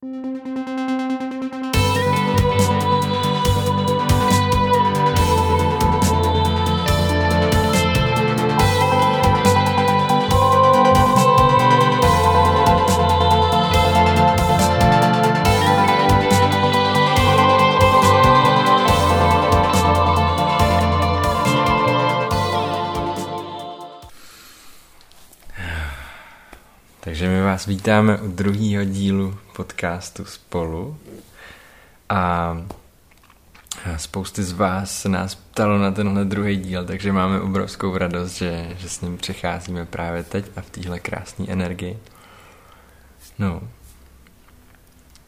Takže vítáme u druhého dílu podcastu Spolu a spousty z vás se nás ptalo na tenhle druhý díl, takže máme obrovskou radost, že, že s ním přecházíme právě teď a v téhle krásné energii. No.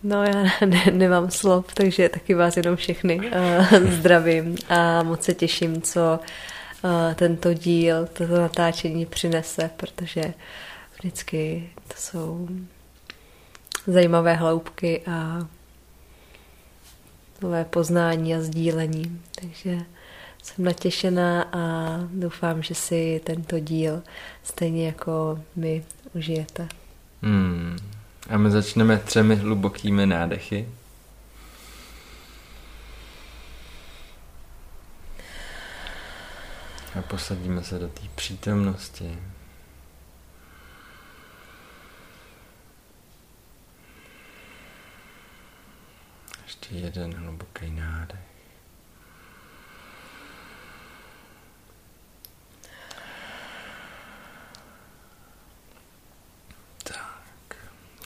No já ne, nemám slov, takže taky vás jenom všechny uh, zdravím a moc se těším, co uh, tento díl, toto natáčení přinese, protože vždycky to jsou zajímavé hloubky a nové poznání a sdílení. Takže jsem natěšená a doufám, že si tento díl stejně jako my užijete. Hmm. A my začneme třemi hlubokými nádechy. A posadíme se do té přítomnosti. Ještě jeden hluboký nádech. Tak,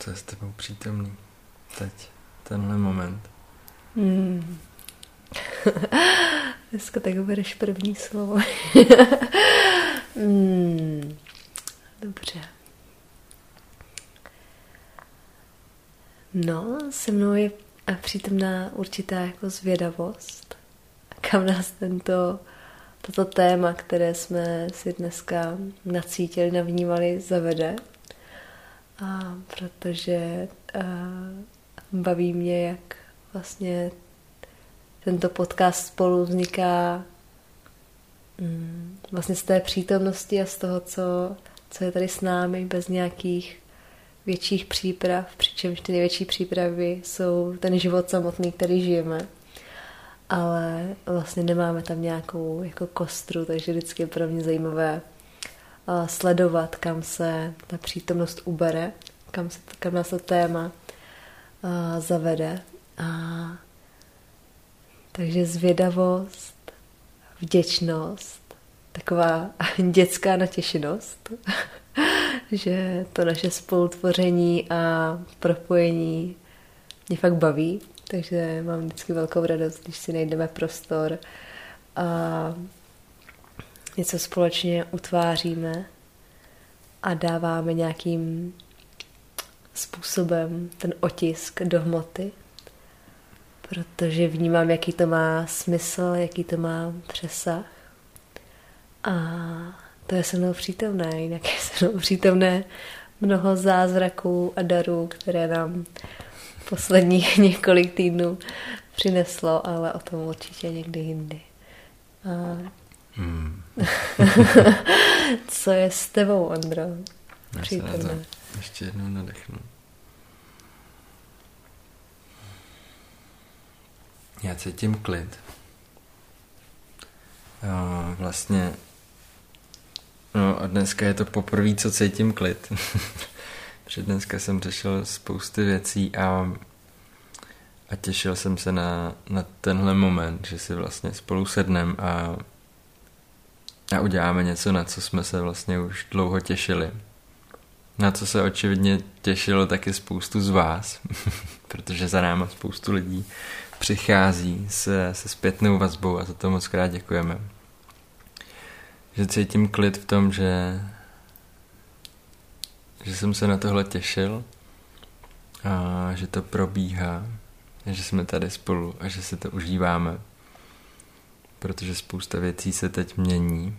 co je s tebou přítomný teď, tenhle moment? Hmm. Dneska tak bereš první slovo. hmm. Dobře. No, se mnou je a přítomná určitá jako zvědavost, kam nás tento, toto téma, které jsme si dneska nacítili, navnímali, zavede. A protože a, baví mě, jak vlastně tento podcast spolu vzniká mm, vlastně z té přítomnosti a z toho, co, co je tady s námi, bez nějakých větších příprav, přičemž ty největší přípravy jsou ten život samotný, který žijeme. Ale vlastně nemáme tam nějakou jako kostru, takže vždycky je pro mě zajímavé uh, sledovat, kam se ta přítomnost ubere, kam, se, kam nás to téma uh, zavede. A, takže zvědavost, vděčnost, taková dětská natěšenost že to naše spolutvoření a propojení mě fakt baví, takže mám vždycky velkou radost, když si najdeme prostor a něco společně utváříme a dáváme nějakým způsobem ten otisk do hmoty, protože vnímám, jaký to má smysl, jaký to má přesah. A to je se mnou přítomné, jinak je se mnou přítomné mnoho zázraků a darů, které nám posledních několik týdnů přineslo, ale o tom určitě někdy jindy. A... Hmm. Co je s tebou, Andro? Přítomné. Ještě jednou nadechnu. Já cítím klid. Vlastně No a dneska je to poprvé, co cítím klid. Protože dneska jsem řešil spousty věcí a, a těšil jsem se na, na tenhle moment, že si vlastně spolu sednem a, a uděláme něco, na co jsme se vlastně už dlouho těšili. Na co se očividně těšilo taky spoustu z vás, protože za náma spoustu lidí přichází se, se zpětnou vazbou a za to moc krát děkujeme že cítím klid v tom, že, že jsem se na tohle těšil a že to probíhá, že jsme tady spolu a že se to užíváme, protože spousta věcí se teď mění,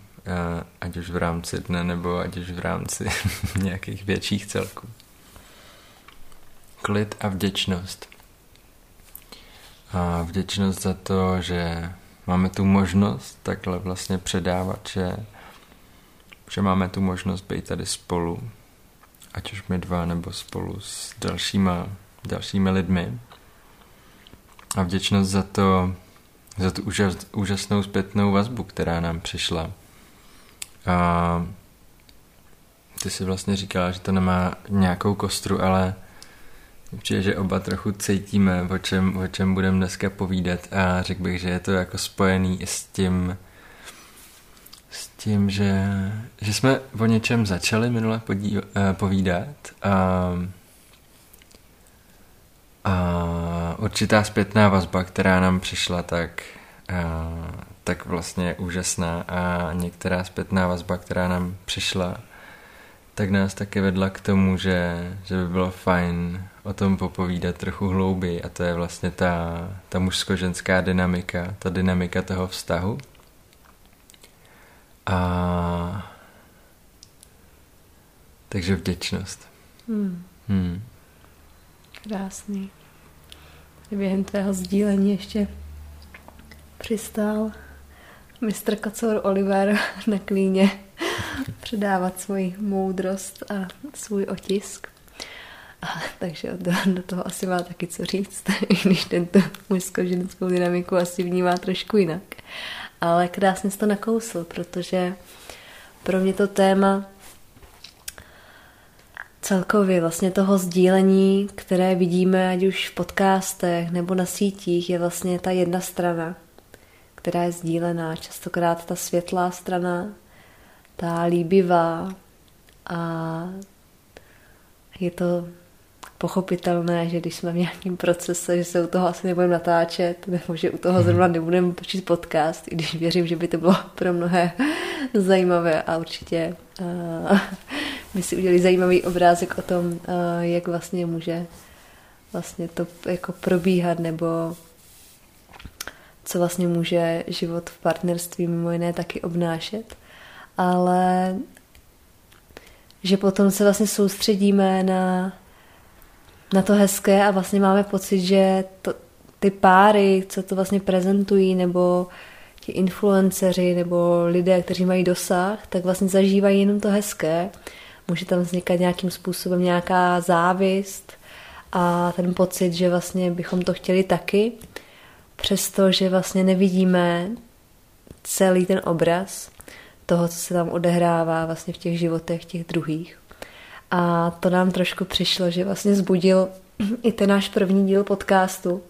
ať už v rámci dne nebo ať už v rámci nějakých větších celků. Klid a vděčnost. A vděčnost za to, že máme tu možnost takhle vlastně předávat, že, že máme tu možnost být tady spolu, ať už my dva, nebo spolu s dalšíma dalšími lidmi. A vděčnost za to, za tu úžas, úžasnou zpětnou vazbu, která nám přišla. A ty si vlastně říkala, že to nemá nějakou kostru, ale určitě, že oba trochu cítíme, o čem, o čem budeme dneska povídat. A řekl bych, že je to jako spojený i s tím, s tím, že, že jsme o něčem začali minule podí, uh, povídat. A, a určitá zpětná vazba, která nám přišla, tak, uh, tak vlastně je úžasná. A některá zpětná vazba, která nám přišla, tak nás taky vedla k tomu, že, že by bylo fajn o tom popovídat trochu hlouběji a to je vlastně ta, ta mužsko-ženská dynamika, ta dynamika toho vztahu. A takže vděčnost. Hmm. Hmm. Krásný. Během tvého sdílení ještě přistál mistr Kocor Oliver na klíně předávat svoji moudrost a svůj otisk. A, takže do, do toho asi má taky co říct, i když tento mužsko-ženskou dynamiku asi vnímá trošku jinak. Ale krásně jsi to nakousl, protože pro mě to téma celkově vlastně toho sdílení, které vidíme ať už v podcastech nebo na sítích, je vlastně ta jedna strana, která je sdílená. Častokrát ta světlá strana, ta líbivá a je to pochopitelné, že když jsme v nějakém procese, že se u toho asi nebudeme natáčet, nebo že u toho zrovna nebudeme počít podcast, i když věřím, že by to bylo pro mnohé zajímavé a určitě uh, by si udělali zajímavý obrázek o tom, uh, jak vlastně může vlastně to jako probíhat, nebo co vlastně může život v partnerství mimo jiné taky obnášet. Ale že potom se vlastně soustředíme na na to hezké a vlastně máme pocit, že to, ty páry, co to vlastně prezentují, nebo ti influenceři, nebo lidé, kteří mají dosah, tak vlastně zažívají jenom to hezké. Může tam vznikat nějakým způsobem nějaká závist a ten pocit, že vlastně bychom to chtěli taky, přestože vlastně nevidíme celý ten obraz toho, co se tam odehrává vlastně v těch životech těch druhých. A to nám trošku přišlo, že vlastně zbudil i ten náš první díl podcastu,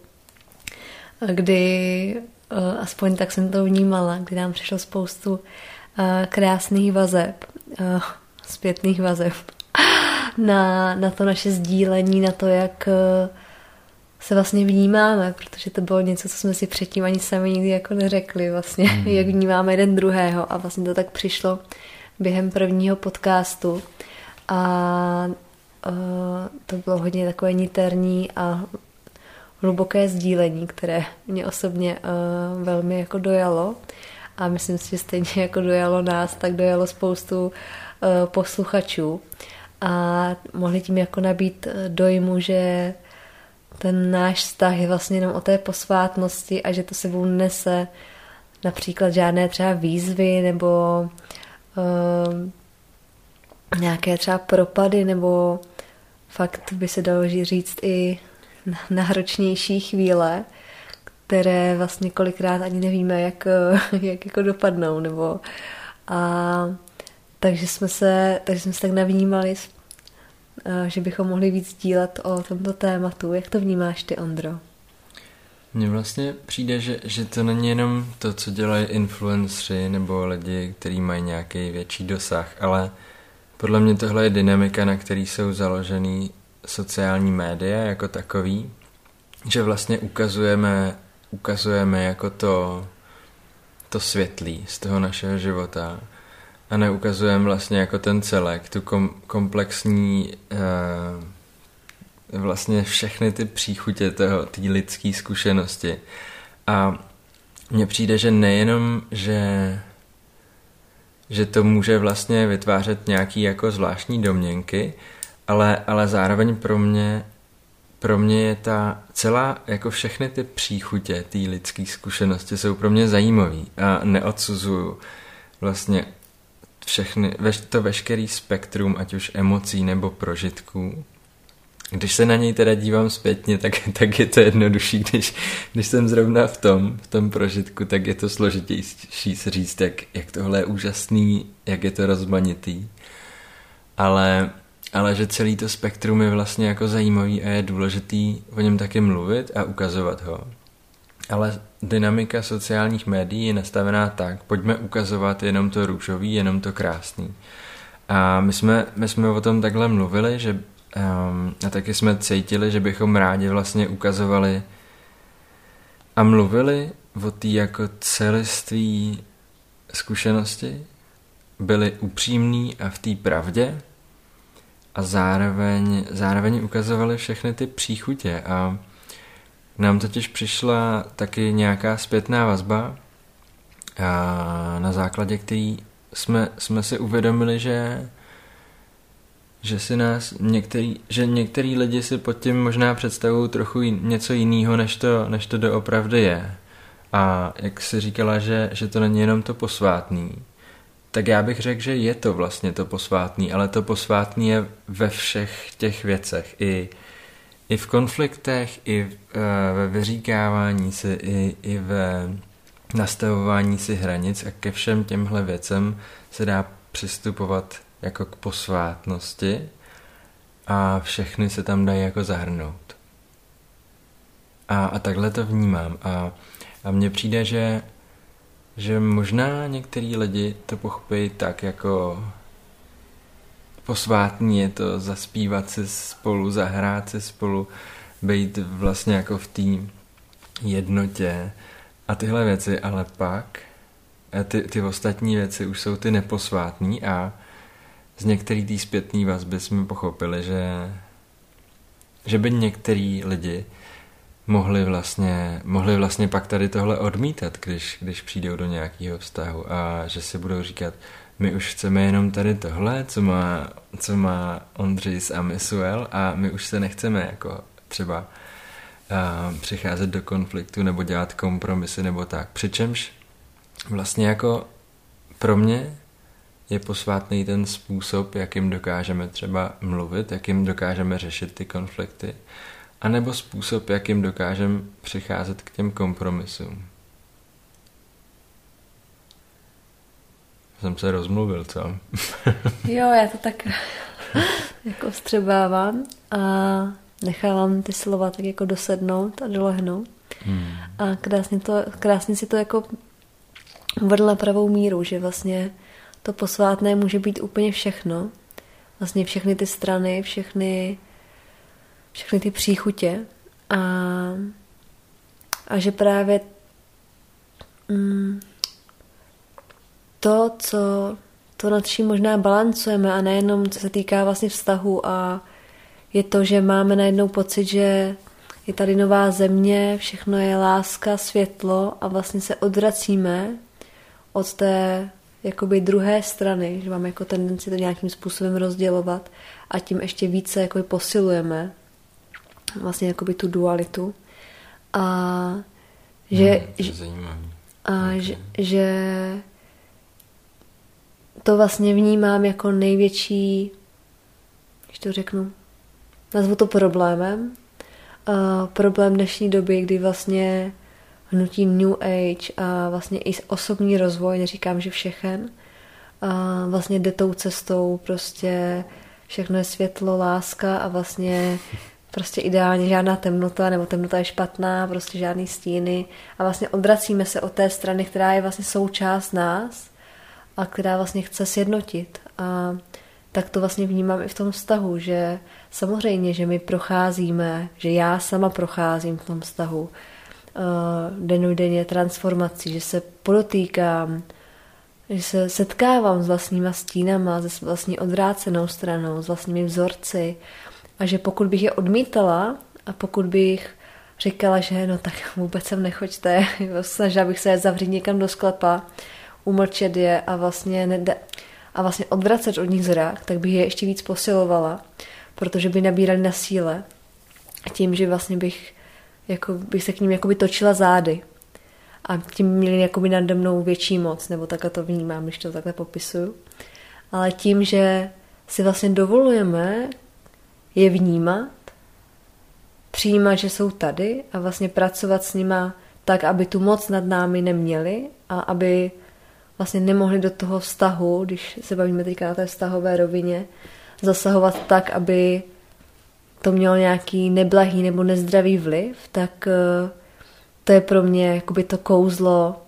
kdy eh, aspoň tak jsem to vnímala, kdy nám přišlo spoustu eh, krásných vazeb, eh, zpětných vazeb na, na to naše sdílení, na to, jak se vlastně vnímáme, protože to bylo něco, co jsme si předtím ani sami nikdy jako neřekli vlastně, mm. jak vnímáme jeden druhého. A vlastně to tak přišlo během prvního podcastu. A uh, to bylo hodně takové niterní a hluboké sdílení, které mě osobně uh, velmi jako dojalo. A myslím si, že stejně jako dojalo nás, tak dojalo spoustu uh, posluchačů. A mohli tím jako nabít dojmu, že ten náš vztah je vlastně jenom o té posvátnosti a že to sebou nese například žádné třeba výzvy nebo uh, nějaké třeba propady nebo fakt by se dalo říct i náročnější chvíle, které vlastně kolikrát ani nevíme, jak, jak jako dopadnou, nebo a takže jsme se, takže jsme se tak navnímali, že bychom mohli víc dílet o tomto tématu. Jak to vnímáš ty, Ondro? Mně vlastně přijde, že, že to není jenom to, co dělají influenceri nebo lidi, kteří mají nějaký větší dosah, ale podle mě tohle je dynamika, na který jsou založený sociální média jako takový, že vlastně ukazujeme, ukazujeme jako to, to světlý z toho našeho života a neukazujeme vlastně jako ten celek, tu kom, komplexní uh, vlastně všechny ty příchutě toho, té lidské zkušenosti. A mně přijde, že nejenom, že že to může vlastně vytvářet nějaký jako zvláštní domněnky, ale, ale zároveň pro mě pro mě je ta celá, jako všechny ty příchutě, ty lidské zkušenosti jsou pro mě zajímavý a neodsuzuju vlastně všechny, to veškerý spektrum, ať už emocí nebo prožitků. když se na něj teda dívám zpětně, tak, tak je to jednodušší, když, když jsem zrovna v tom, v tom prožitku, tak je to složitější si říct, jak, jak tohle je úžasný, jak je to rozmanitý. Ale, ale že celý to spektrum je vlastně jako zajímavý a je důležitý o něm taky mluvit a ukazovat ho. Ale dynamika sociálních médií je nastavená tak, pojďme ukazovat jenom to růžový, jenom to krásný. A my jsme, my jsme o tom takhle mluvili, že um, a taky jsme cítili, že bychom rádi vlastně ukazovali a mluvili o té jako celiství zkušenosti, byli upřímní a v té pravdě a zároveň, zároveň ukazovali všechny ty příchutě a nám totiž přišla taky nějaká zpětná vazba, a na základě který jsme, jsme si uvědomili, že že si nás některý, že některý lidi si pod tím možná představují trochu něco jiného, než to, než to doopravdy je. A jak si říkala, že, že to není jenom to posvátný, tak já bych řekl, že je to vlastně to posvátný, ale to posvátný je ve všech těch věcech. I, i v konfliktech, i uh, ve vyříkávání si, i, i ve nastavování si hranic a ke všem těmhle věcem se dá přistupovat jako k posvátnosti a všechny se tam dají jako zahrnout. A, a takhle to vnímám. A, a mně přijde, že, že možná některý lidi to pochopí tak jako posvátní je to zaspívat si spolu, zahrát si spolu, být vlastně jako v té jednotě a tyhle věci, ale pak ty, ty ostatní věci už jsou ty neposvátní a z některý té zpětné vazby jsme pochopili, že, že by některý lidi mohli vlastně, mohli vlastně pak tady tohle odmítat, když, když přijdou do nějakého vztahu a že si budou říkat, my už chceme jenom tady tohle, co má, co má Ondřej a Misuel a my už se nechceme jako třeba a, přicházet do konfliktu nebo dělat kompromisy nebo tak. Přičemž vlastně jako pro mě je posvátný ten způsob, jakým dokážeme třeba mluvit, jakým dokážeme řešit ty konflikty, anebo způsob, jakým dokážeme přicházet k těm kompromisům. Jsem se rozmluvil, co? jo, já to tak jako vstřebávám a nechávám ty slova tak jako dosednout a dolehnout. Hmm. A krásně, to, krásně si to jako uvedl na pravou míru, že vlastně to posvátné může být úplně všechno. Vlastně všechny ty strany, všechny, všechny ty příchutě. A, a že právě mm, to, co to nad čím možná balancujeme a nejenom co se týká vlastně vztahu a je to, že máme najednou pocit, že je tady nová země, všechno je láska, světlo a vlastně se odvracíme od té jakoby druhé strany, že máme jako tendenci to nějakým způsobem rozdělovat a tím ještě více jakoby posilujeme vlastně jakoby tu dualitu. A že, hmm, že, a okay. že, že to vlastně vnímám jako největší, když to řeknu, nazvu to problémem, uh, problém dnešní doby, kdy vlastně hnutí New Age a vlastně i osobní rozvoj, neříkám, že všechen, a vlastně jde tou cestou, prostě všechno je světlo, láska a vlastně prostě ideálně žádná temnota, nebo temnota je špatná, prostě žádný stíny. A vlastně odvracíme se od té strany, která je vlastně součást nás a která vlastně chce sjednotit. A tak to vlastně vnímám i v tom vztahu, že samozřejmě, že my procházíme, že já sama procházím v tom vztahu, uh, denodenně transformací, že se podotýkám, že se setkávám s vlastníma stínama, se vlastní odvrácenou stranou, s vlastními vzorci a že pokud bych je odmítala a pokud bych říkala, že no tak vůbec sem nechoďte, snažila bych se zavřít někam do sklepa, umlčet je a vlastně, nede, a vlastně odvracet od nich zrak, tak bych je ještě víc posilovala, protože by nabírali na síle. Tím, že vlastně bych jako bych se k ním jakoby točila zády. A tím měli jakoby nade mnou větší moc, nebo takhle to vnímám, když to takhle popisuju. Ale tím, že si vlastně dovolujeme je vnímat přijímat, že jsou tady a vlastně pracovat s nima tak, aby tu moc nad námi neměli a aby vlastně nemohli do toho vztahu, když se bavíme teďka na té vztahové rovině, zasahovat tak, aby to mělo nějaký neblahý nebo nezdravý vliv, tak eh, to je pro mě jakoby to kouzlo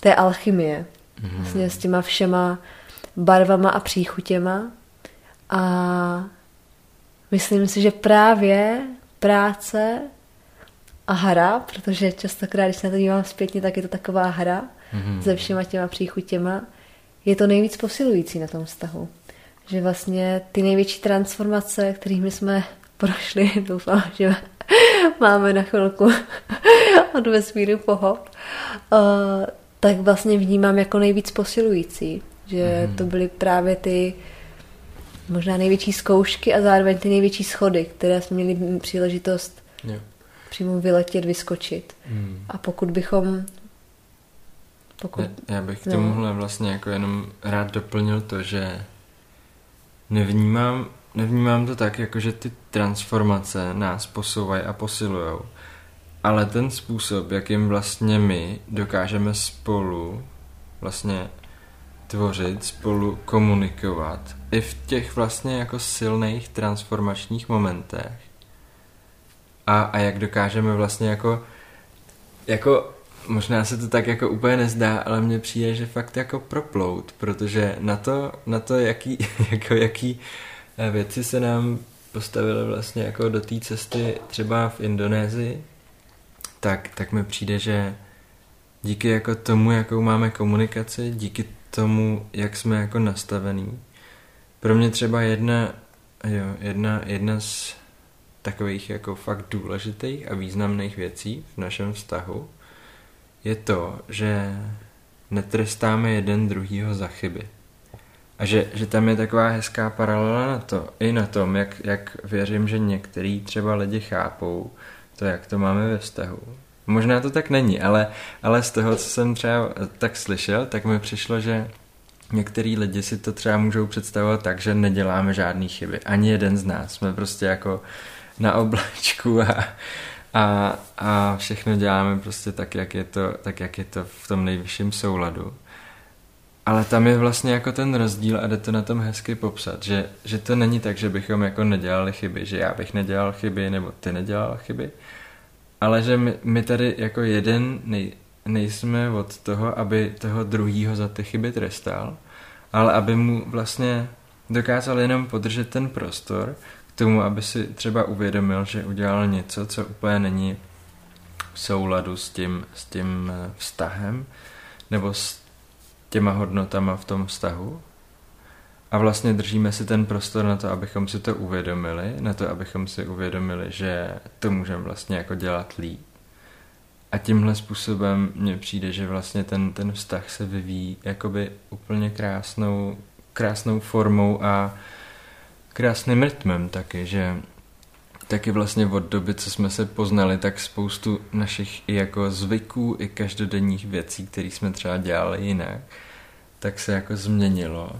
té alchymie. Mm-hmm. Vlastně s těma všema barvama a příchutěma. A myslím si, že právě práce a hra, protože častokrát, když se na to dívám zpětně, tak je to taková hra mm-hmm. se všema těma příchutěma, je to nejvíc posilující na tom vztahu. Že vlastně ty největší transformace, kterými jsme prošli, doufám, že máme na chvilku od vesmíru pohop, uh, tak vlastně vnímám jako nejvíc posilující. Že mm. to byly právě ty možná největší zkoušky a zároveň ty největší schody, které jsme měli příležitost yeah. přímo vyletět, vyskočit. Mm. A pokud bychom pokud... Já bych k tomuhle vlastně jako jenom rád doplnil to, že nevnímám, nevnímám to tak, jako že ty transformace nás posouvají a posilujou, ale ten způsob, jakým vlastně my dokážeme spolu vlastně tvořit, spolu komunikovat, i v těch vlastně jako silných transformačních momentech. A, a jak dokážeme vlastně jako, jako možná se to tak jako úplně nezdá, ale mně přijde, že fakt jako proplout, protože na to, na to jaký, jako jaký eh, věci se nám postavily vlastně jako do té cesty třeba v Indonésii, tak, tak mi přijde, že díky jako tomu, jakou máme komunikaci, díky tomu, jak jsme jako nastavený, pro mě třeba jedna, jo, jedna, jedna z takových jako fakt důležitých a významných věcí v našem vztahu je to, že netrestáme jeden druhýho za chyby. A že, že tam je taková hezká paralela na to, i na tom, jak, jak věřím, že některý třeba lidi chápou to, jak to máme ve vztahu. Možná to tak není, ale, ale z toho, co jsem třeba tak slyšel, tak mi přišlo, že některý lidi si to třeba můžou představovat tak, že neděláme žádné chyby. Ani jeden z nás. Jsme prostě jako na oblačku a, a, a všechno děláme prostě tak jak, je to, tak, jak je to v tom nejvyšším souladu. Ale tam je vlastně jako ten rozdíl a jde to na tom hezky popsat, že, že to není tak, že bychom jako nedělali chyby, že já bych nedělal chyby nebo ty nedělal chyby, ale že my, my tady jako jeden nej, nejsme od toho, aby toho druhýho za ty chyby trestal, ale aby mu vlastně dokázal jenom podržet ten prostor tomu, aby si třeba uvědomil, že udělal něco, co úplně není v souladu s tím, s tím eh, vztahem nebo s těma hodnotama v tom vztahu. A vlastně držíme si ten prostor na to, abychom si to uvědomili, na to, abychom si uvědomili, že to můžeme vlastně jako dělat líp a tímhle způsobem mně přijde, že vlastně ten, ten vztah se vyvíjí jakoby úplně krásnou, krásnou formou a krásným rytmem taky, že taky vlastně od doby, co jsme se poznali, tak spoustu našich i jako zvyků, i každodenních věcí, které jsme třeba dělali jinak, tak se jako změnilo,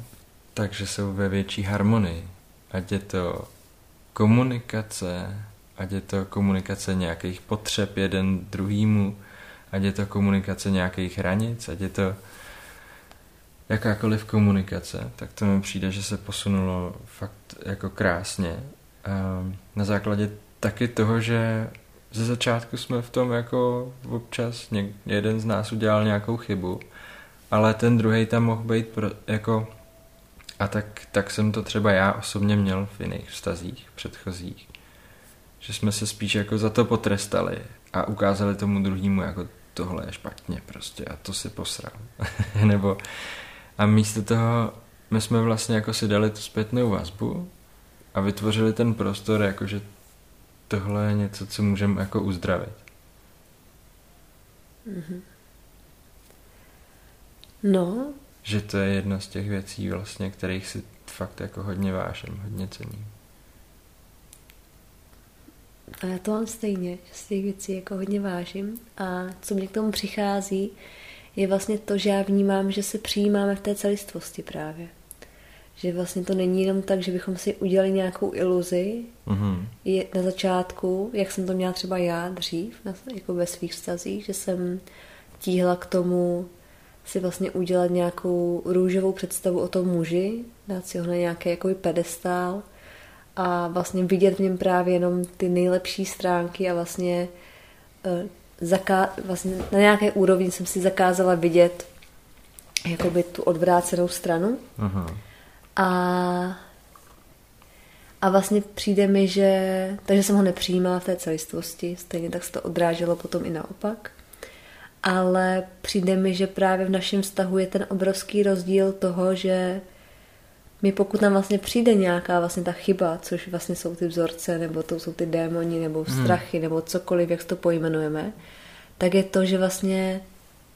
takže jsou ve větší harmonii. Ať je to komunikace, ať je to komunikace nějakých potřeb jeden druhýmu, ať je to komunikace nějakých hranic, ať je to jakákoliv komunikace, tak to mi přijde, že se posunulo fakt jako krásně. Na základě taky toho, že ze začátku jsme v tom jako občas jeden z nás udělal nějakou chybu, ale ten druhý tam mohl být pro, jako a tak, tak jsem to třeba já osobně měl v jiných vztazích předchozích že jsme se spíš jako za to potrestali a ukázali tomu druhému jako tohle je špatně prostě a to si posral. Nebo a místo toho my jsme vlastně jako si dali tu zpětnou vazbu a vytvořili ten prostor, jakože tohle je něco, co můžeme jako uzdravit. Mm-hmm. No. Že to je jedna z těch věcí vlastně, kterých si fakt jako hodně vážím, hodně cením. A já to mám stejně, že z těch věcí jako hodně vážím. A co mě k tomu přichází, je vlastně to, že já vnímám, že se přijímáme v té celistvosti právě. že vlastně to není jenom tak, že bychom si udělali nějakou iluzi mm-hmm. je na začátku, jak jsem to měla třeba já dřív, jako ve svých vztazích, že jsem tíhla k tomu si vlastně udělat nějakou růžovou představu o tom muži, dát si ho na nějaký jakoby pedestál a vlastně vidět v něm právě jenom ty nejlepší stránky a vlastně, uh, zaká- vlastně na nějaké úrovni jsem si zakázala vidět jakoby tu odvrácenou stranu. Aha. A, a vlastně přijde mi, že takže jsem ho nepřijímala v té celistvosti, stejně tak se to odráželo potom i naopak. Ale přijde mi, že právě v našem vztahu je ten obrovský rozdíl toho, že my pokud nám vlastně přijde nějaká vlastně ta chyba, což vlastně jsou ty vzorce, nebo to jsou ty démoni, nebo hmm. strachy, hmm. nebo cokoliv, jak to pojmenujeme, tak je to, že vlastně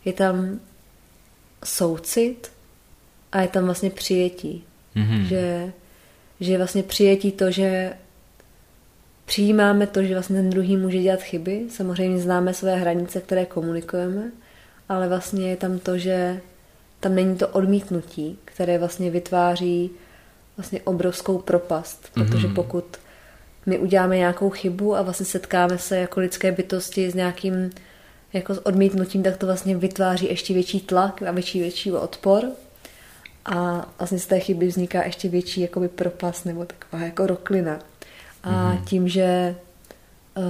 je tam soucit a je tam vlastně přijetí. Mm-hmm. Že, že je vlastně přijetí to, že přijímáme to, že vlastně ten druhý může dělat chyby. Samozřejmě známe své hranice, které komunikujeme, ale vlastně je tam to, že tam není to odmítnutí, které vlastně vytváří vlastně obrovskou propast, protože mm-hmm. pokud my uděláme nějakou chybu a vlastně setkáme se jako lidské bytosti s nějakým jako s odmítnutím, tak to vlastně vytváří ještě větší tlak a větší, větší odpor a vlastně z té chyby vzniká ještě větší jakoby propast nebo taková jako roklina. A mm-hmm. tím, že uh,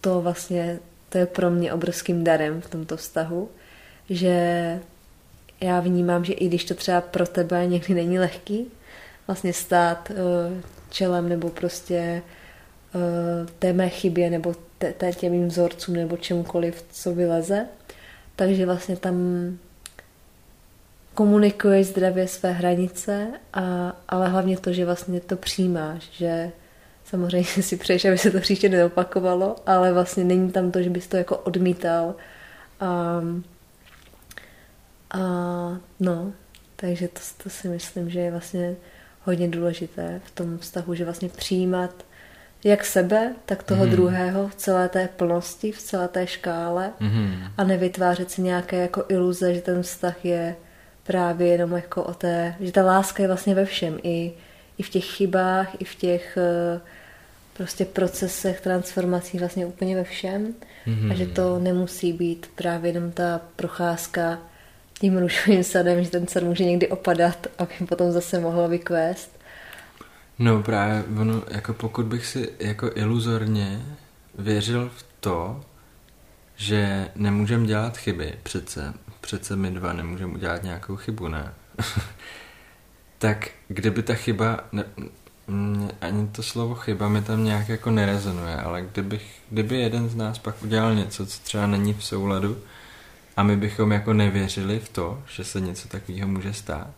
to vlastně, to je pro mě obrovským darem v tomto vztahu, že já vnímám, že i když to třeba pro tebe někdy není lehký, vlastně stát uh, čelem nebo prostě uh, té mé chybě nebo té, těm mým vzorcům nebo čemukoliv, co vyleze, takže vlastně tam komunikuješ zdravě své hranice, a, ale hlavně to, že vlastně to přijímáš, že samozřejmě si přeješ, aby se to příště neopakovalo, ale vlastně není tam to, že bys to jako odmítal. A, a no, takže to, to si myslím, že je vlastně hodně důležité v tom vztahu, že vlastně přijímat jak sebe, tak toho mm. druhého v celé té plnosti, v celé té škále mm. a nevytvářet si nějaké jako iluze, že ten vztah je právě jenom jako o té, že ta láska je vlastně ve všem, i, i v těch chybách, i v těch eh, prostě procesech transformací vlastně úplně ve všem mm-hmm. a že to nemusí být právě jenom ta procházka tím růžovým sadem, že ten sad může někdy opadat, aby potom zase mohlo vykvést. No právě ono, jako pokud bych si jako iluzorně věřil v to, že nemůžem dělat chyby přece, přece my dva nemůžeme udělat nějakou chybu, ne? tak kdyby ta chyba, ne, ani to slovo chyba mi tam nějak jako nerezonuje, ale kdybych, kdyby jeden z nás pak udělal něco, co třeba není v souladu a my bychom jako nevěřili v to, že se něco takového může stát,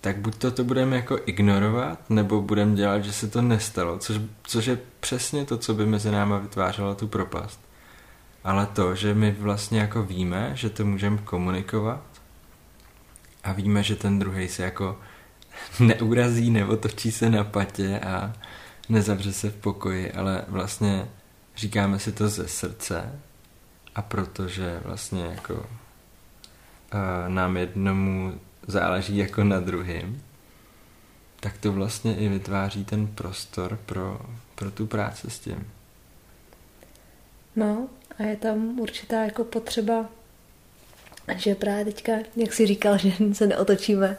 tak buď to, to budeme jako ignorovat, nebo budeme dělat, že se to nestalo, což, což je přesně to, co by mezi náma vytvářelo tu propast. Ale to, že my vlastně jako víme, že to můžeme komunikovat a víme, že ten druhý se jako neurazí nebo točí se na patě a nezavře se v pokoji, ale vlastně říkáme si to ze srdce a protože vlastně jako uh, nám jednomu záleží jako na druhým, tak to vlastně i vytváří ten prostor pro, pro tu práci s tím. No, a je tam určitá jako potřeba, že právě teďka, jak si říkal, že se neotočíme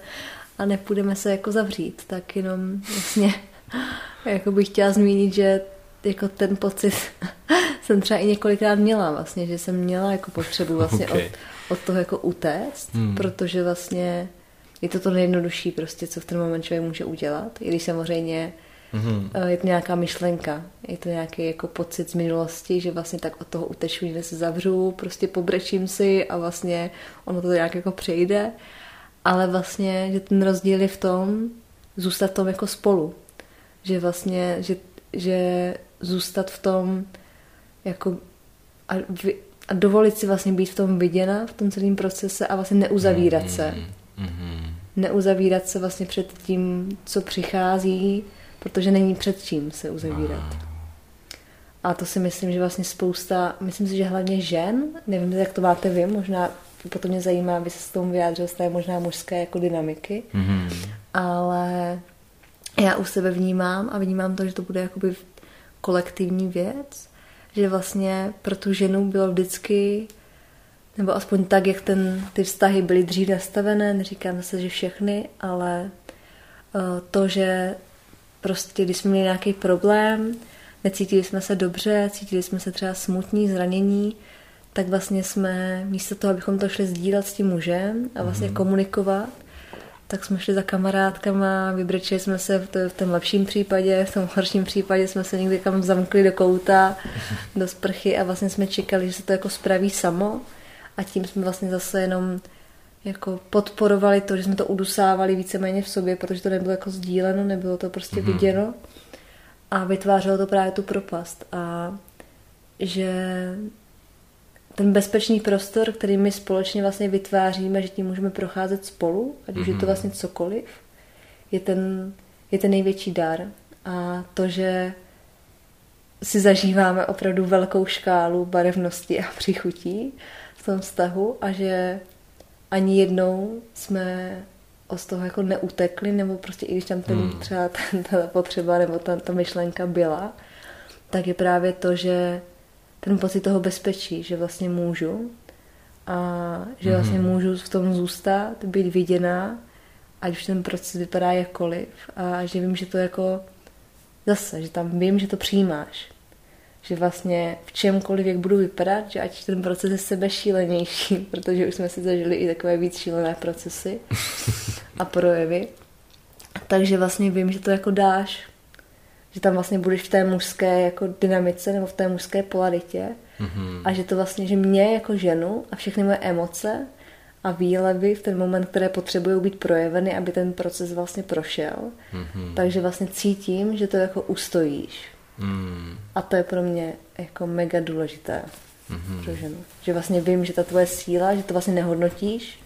a nepůjdeme se jako zavřít, tak jenom vlastně jako bych chtěla zmínit, že jako ten pocit jsem třeba i několikrát měla vlastně, že jsem měla jako potřebu vlastně okay. od, od toho jako utéct, hmm. protože vlastně je to to nejjednodušší prostě, co v ten moment člověk může udělat, i když samozřejmě Mm-hmm. Je to nějaká myšlenka, je to nějaký jako pocit z minulosti, že vlastně tak od toho uteču, někde se zavřu, prostě pobrečím si a vlastně ono to nějak jako přejde. Ale vlastně, že ten rozdíl je v tom zůstat v tom jako spolu. Že vlastně, že, že zůstat v tom jako a, vy, a dovolit si vlastně být v tom viděna, v tom celém procese a vlastně neuzavírat mm-hmm. se. Mm-hmm. Neuzavírat se vlastně před tím, co přichází, protože není před čím se uzavírat. A to si myslím, že vlastně spousta, myslím si, že hlavně žen, nevím, jak to máte vy, možná potom mě zajímá, aby se s tomu vyjádřil z té možná mužské jako dynamiky, mm-hmm. ale já u sebe vnímám a vnímám to, že to bude jakoby kolektivní věc, že vlastně pro tu ženu bylo vždycky, nebo aspoň tak, jak ten, ty vztahy byly dřív nastavené, neříkám zase, že všechny, ale uh, to, že prostě, když jsme měli nějaký problém, necítili jsme se dobře, cítili jsme se třeba smutní, zranění, tak vlastně jsme místo toho, abychom to šli sdílet s tím mužem a vlastně mm. komunikovat, tak jsme šli za kamarádkama, vybrečili jsme se v, v tom lepším případě, v tom horším případě jsme se někdy kam zamkli do kouta, do sprchy a vlastně jsme čekali, že se to jako spraví samo. A tím jsme vlastně zase jenom jako podporovali to, že jsme to udusávali víceméně v sobě, protože to nebylo jako sdíleno, nebylo to prostě mm-hmm. viděno. A vytvářelo to právě tu propast. A že ten bezpečný prostor, který my společně vlastně vytváříme, že tím můžeme procházet spolu, ať už mm-hmm. je to mhm. vlastně cokoliv, je ten, je ten největší dar. A to, že si zažíváme opravdu velkou škálu barevnosti a přichutí v tom vztahu a že ani jednou jsme z toho jako neutekli, nebo prostě i když tam ten, hmm. třeba ten, ta potřeba nebo ta, ta myšlenka byla, tak je právě to, že ten pocit toho bezpečí, že vlastně můžu a že mm-hmm. vlastně můžu v tom zůstat, být viděná, ať už ten proces vypadá jakkoliv a že vím, že to jako zase, že tam vím, že to přijímáš. Že vlastně v čemkoliv, jak budu vypadat, že ať ten proces je sebe šílenější, protože už jsme si zažili i takové víc šílené procesy a projevy. Takže vlastně vím, že to jako dáš že tam vlastně budeš v té mužské jako dynamice nebo v té mužské polaritě mm-hmm. a že to vlastně, že mě jako ženu a všechny moje emoce a výlevy v ten moment, které potřebují být projeveny, aby ten proces vlastně prošel. Mm-hmm. Takže vlastně cítím, že to jako ustojíš. Mm. A to je pro mě jako mega důležité mm-hmm. pro ženu. Že vlastně vím, že ta tvoje síla, že to vlastně nehodnotíš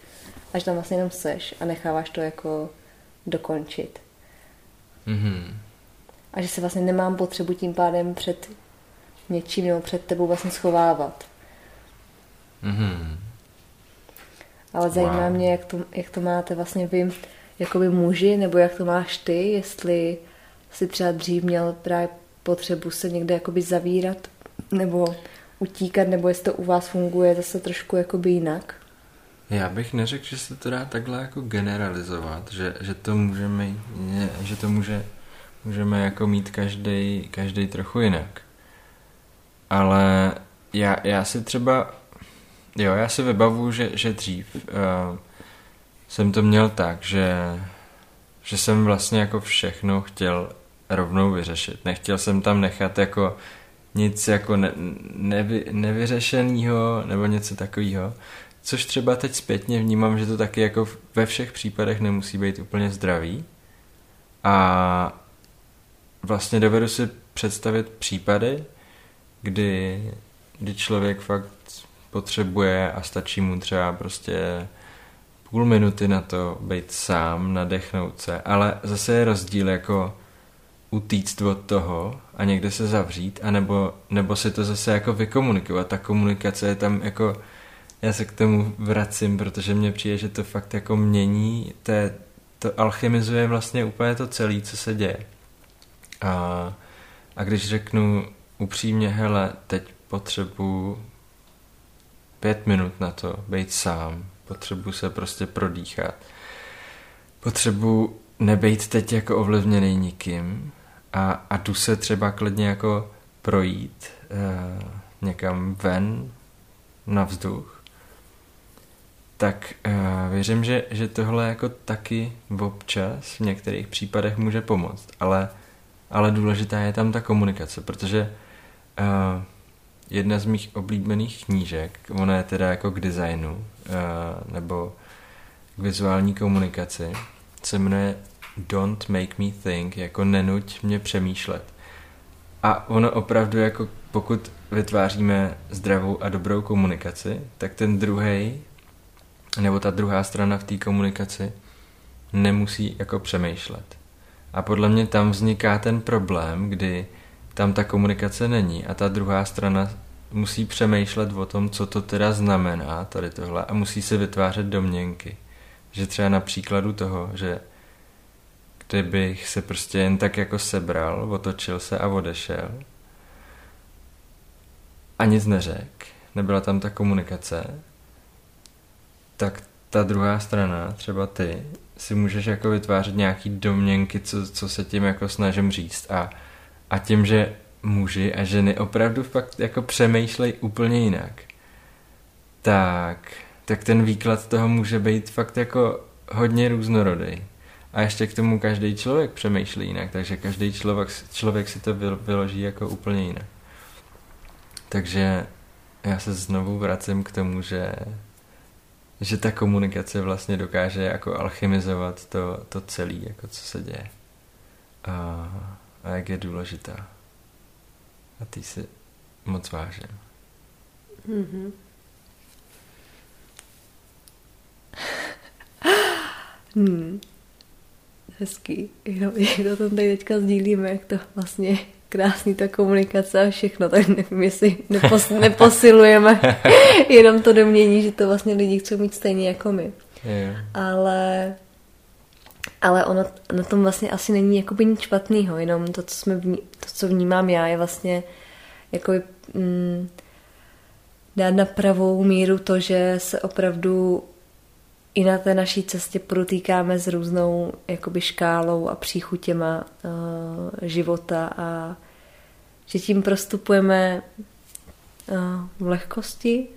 a že tam vlastně jenom seš a necháváš to jako dokončit. Mm-hmm a že se vlastně nemám potřebu tím pádem před něčím nebo před tebou vlastně schovávat. Mm-hmm. Ale zajímá wow. mě, jak to, jak to máte vlastně vy, jakoby muži, nebo jak to máš ty, jestli si třeba dřív měl právě potřebu se někde jakoby zavírat, nebo utíkat, nebo jestli to u vás funguje zase trošku jakoby jinak. Já bych neřekl, že se to dá takhle jako generalizovat, že, že to můžeme, že to může Můžeme jako mít každý každý trochu jinak. Ale já, já si třeba, jo, já si vybavu, že, že dřív uh, jsem to měl tak, že, že jsem vlastně jako všechno chtěl rovnou vyřešit. Nechtěl jsem tam nechat jako nic jako ne, nevy, nevyřešeného nebo něco takového. Což třeba teď zpětně vnímám, že to taky jako ve všech případech nemusí být úplně zdravý. A, vlastně dovedu si představit případy, kdy, kdy člověk fakt potřebuje a stačí mu třeba prostě půl minuty na to být sám, nadechnout se, ale zase je rozdíl jako utíct od toho a někde se zavřít, anebo, nebo si to zase jako vykomunikovat. Ta komunikace je tam jako, já se k tomu vracím, protože mně přijde, že to fakt jako mění, to, to alchymizuje vlastně úplně to celé, co se děje. A, a když řeknu upřímně, hele, teď potřebuji pět minut na to být sám, potřebuji se prostě prodýchat, potřebuji nebejt teď jako ovlivněný nikým a, a jdu se třeba klidně jako projít uh, někam ven na vzduch, tak uh, věřím, že, že tohle jako taky občas v některých případech může pomoct, ale ale důležitá je tam ta komunikace, protože uh, jedna z mých oblíbených knížek, ona je teda jako k designu uh, nebo k vizuální komunikaci, se jmenuje Don't Make Me Think, jako nenuť mě přemýšlet. A ono opravdu jako pokud vytváříme zdravou a dobrou komunikaci, tak ten druhý nebo ta druhá strana v té komunikaci nemusí jako přemýšlet. A podle mě tam vzniká ten problém, kdy tam ta komunikace není a ta druhá strana musí přemýšlet o tom, co to teda znamená, tady tohle, a musí se vytvářet domněnky. Že třeba na příkladu toho, že kdybych se prostě jen tak jako sebral, otočil se a odešel a nic neřekl, nebyla tam ta komunikace, tak ta druhá strana, třeba ty, si můžeš jako vytvářet nějaký domněnky, co, co se tím jako snažím říct a, a tím, že muži a ženy opravdu fakt jako přemýšlej úplně jinak, tak, tak ten výklad toho může být fakt jako hodně různorodý. A ještě k tomu každý člověk přemýšlí jinak, takže každý člověk, člověk si to vyloží jako úplně jinak. Takže já se znovu vracím k tomu, že, že ta komunikace vlastně dokáže jako alchymizovat to, to celé, jako co se děje. A, a jak je důležitá. A ty si moc vážím. Mm-hmm. hmm. Hezký. Jo, jak to tam tady teďka sdílíme, jak to vlastně krásný ta komunikace a všechno, tak nevím, jestli nepos, neposilujeme jenom to domění, že to vlastně lidi chcou mít stejně jako my. Yeah. Ale ale ono na tom vlastně asi není jakoby nic špatného, jenom to, co, jsme vní, to, co vnímám já, je vlastně jako mm, dát na pravou míru to, že se opravdu i na té naší cestě protýkáme s různou jakoby škálou a příchutěma uh, života a že tím prostupujeme uh, v lehkosti,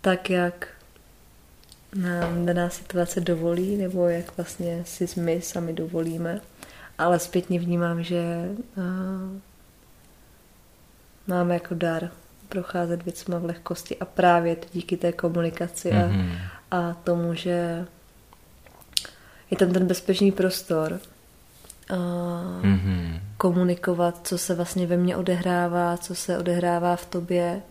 tak jak nám daná situace dovolí, nebo jak vlastně si my sami dovolíme. Ale zpětně vnímám, že uh, máme jako dar procházet věcma v lehkosti a právě to díky té komunikaci mm-hmm. a, a tomu, že je tam ten bezpečný prostor mm-hmm. komunikovat, co se vlastně ve mně odehrává, co se odehrává v tobě,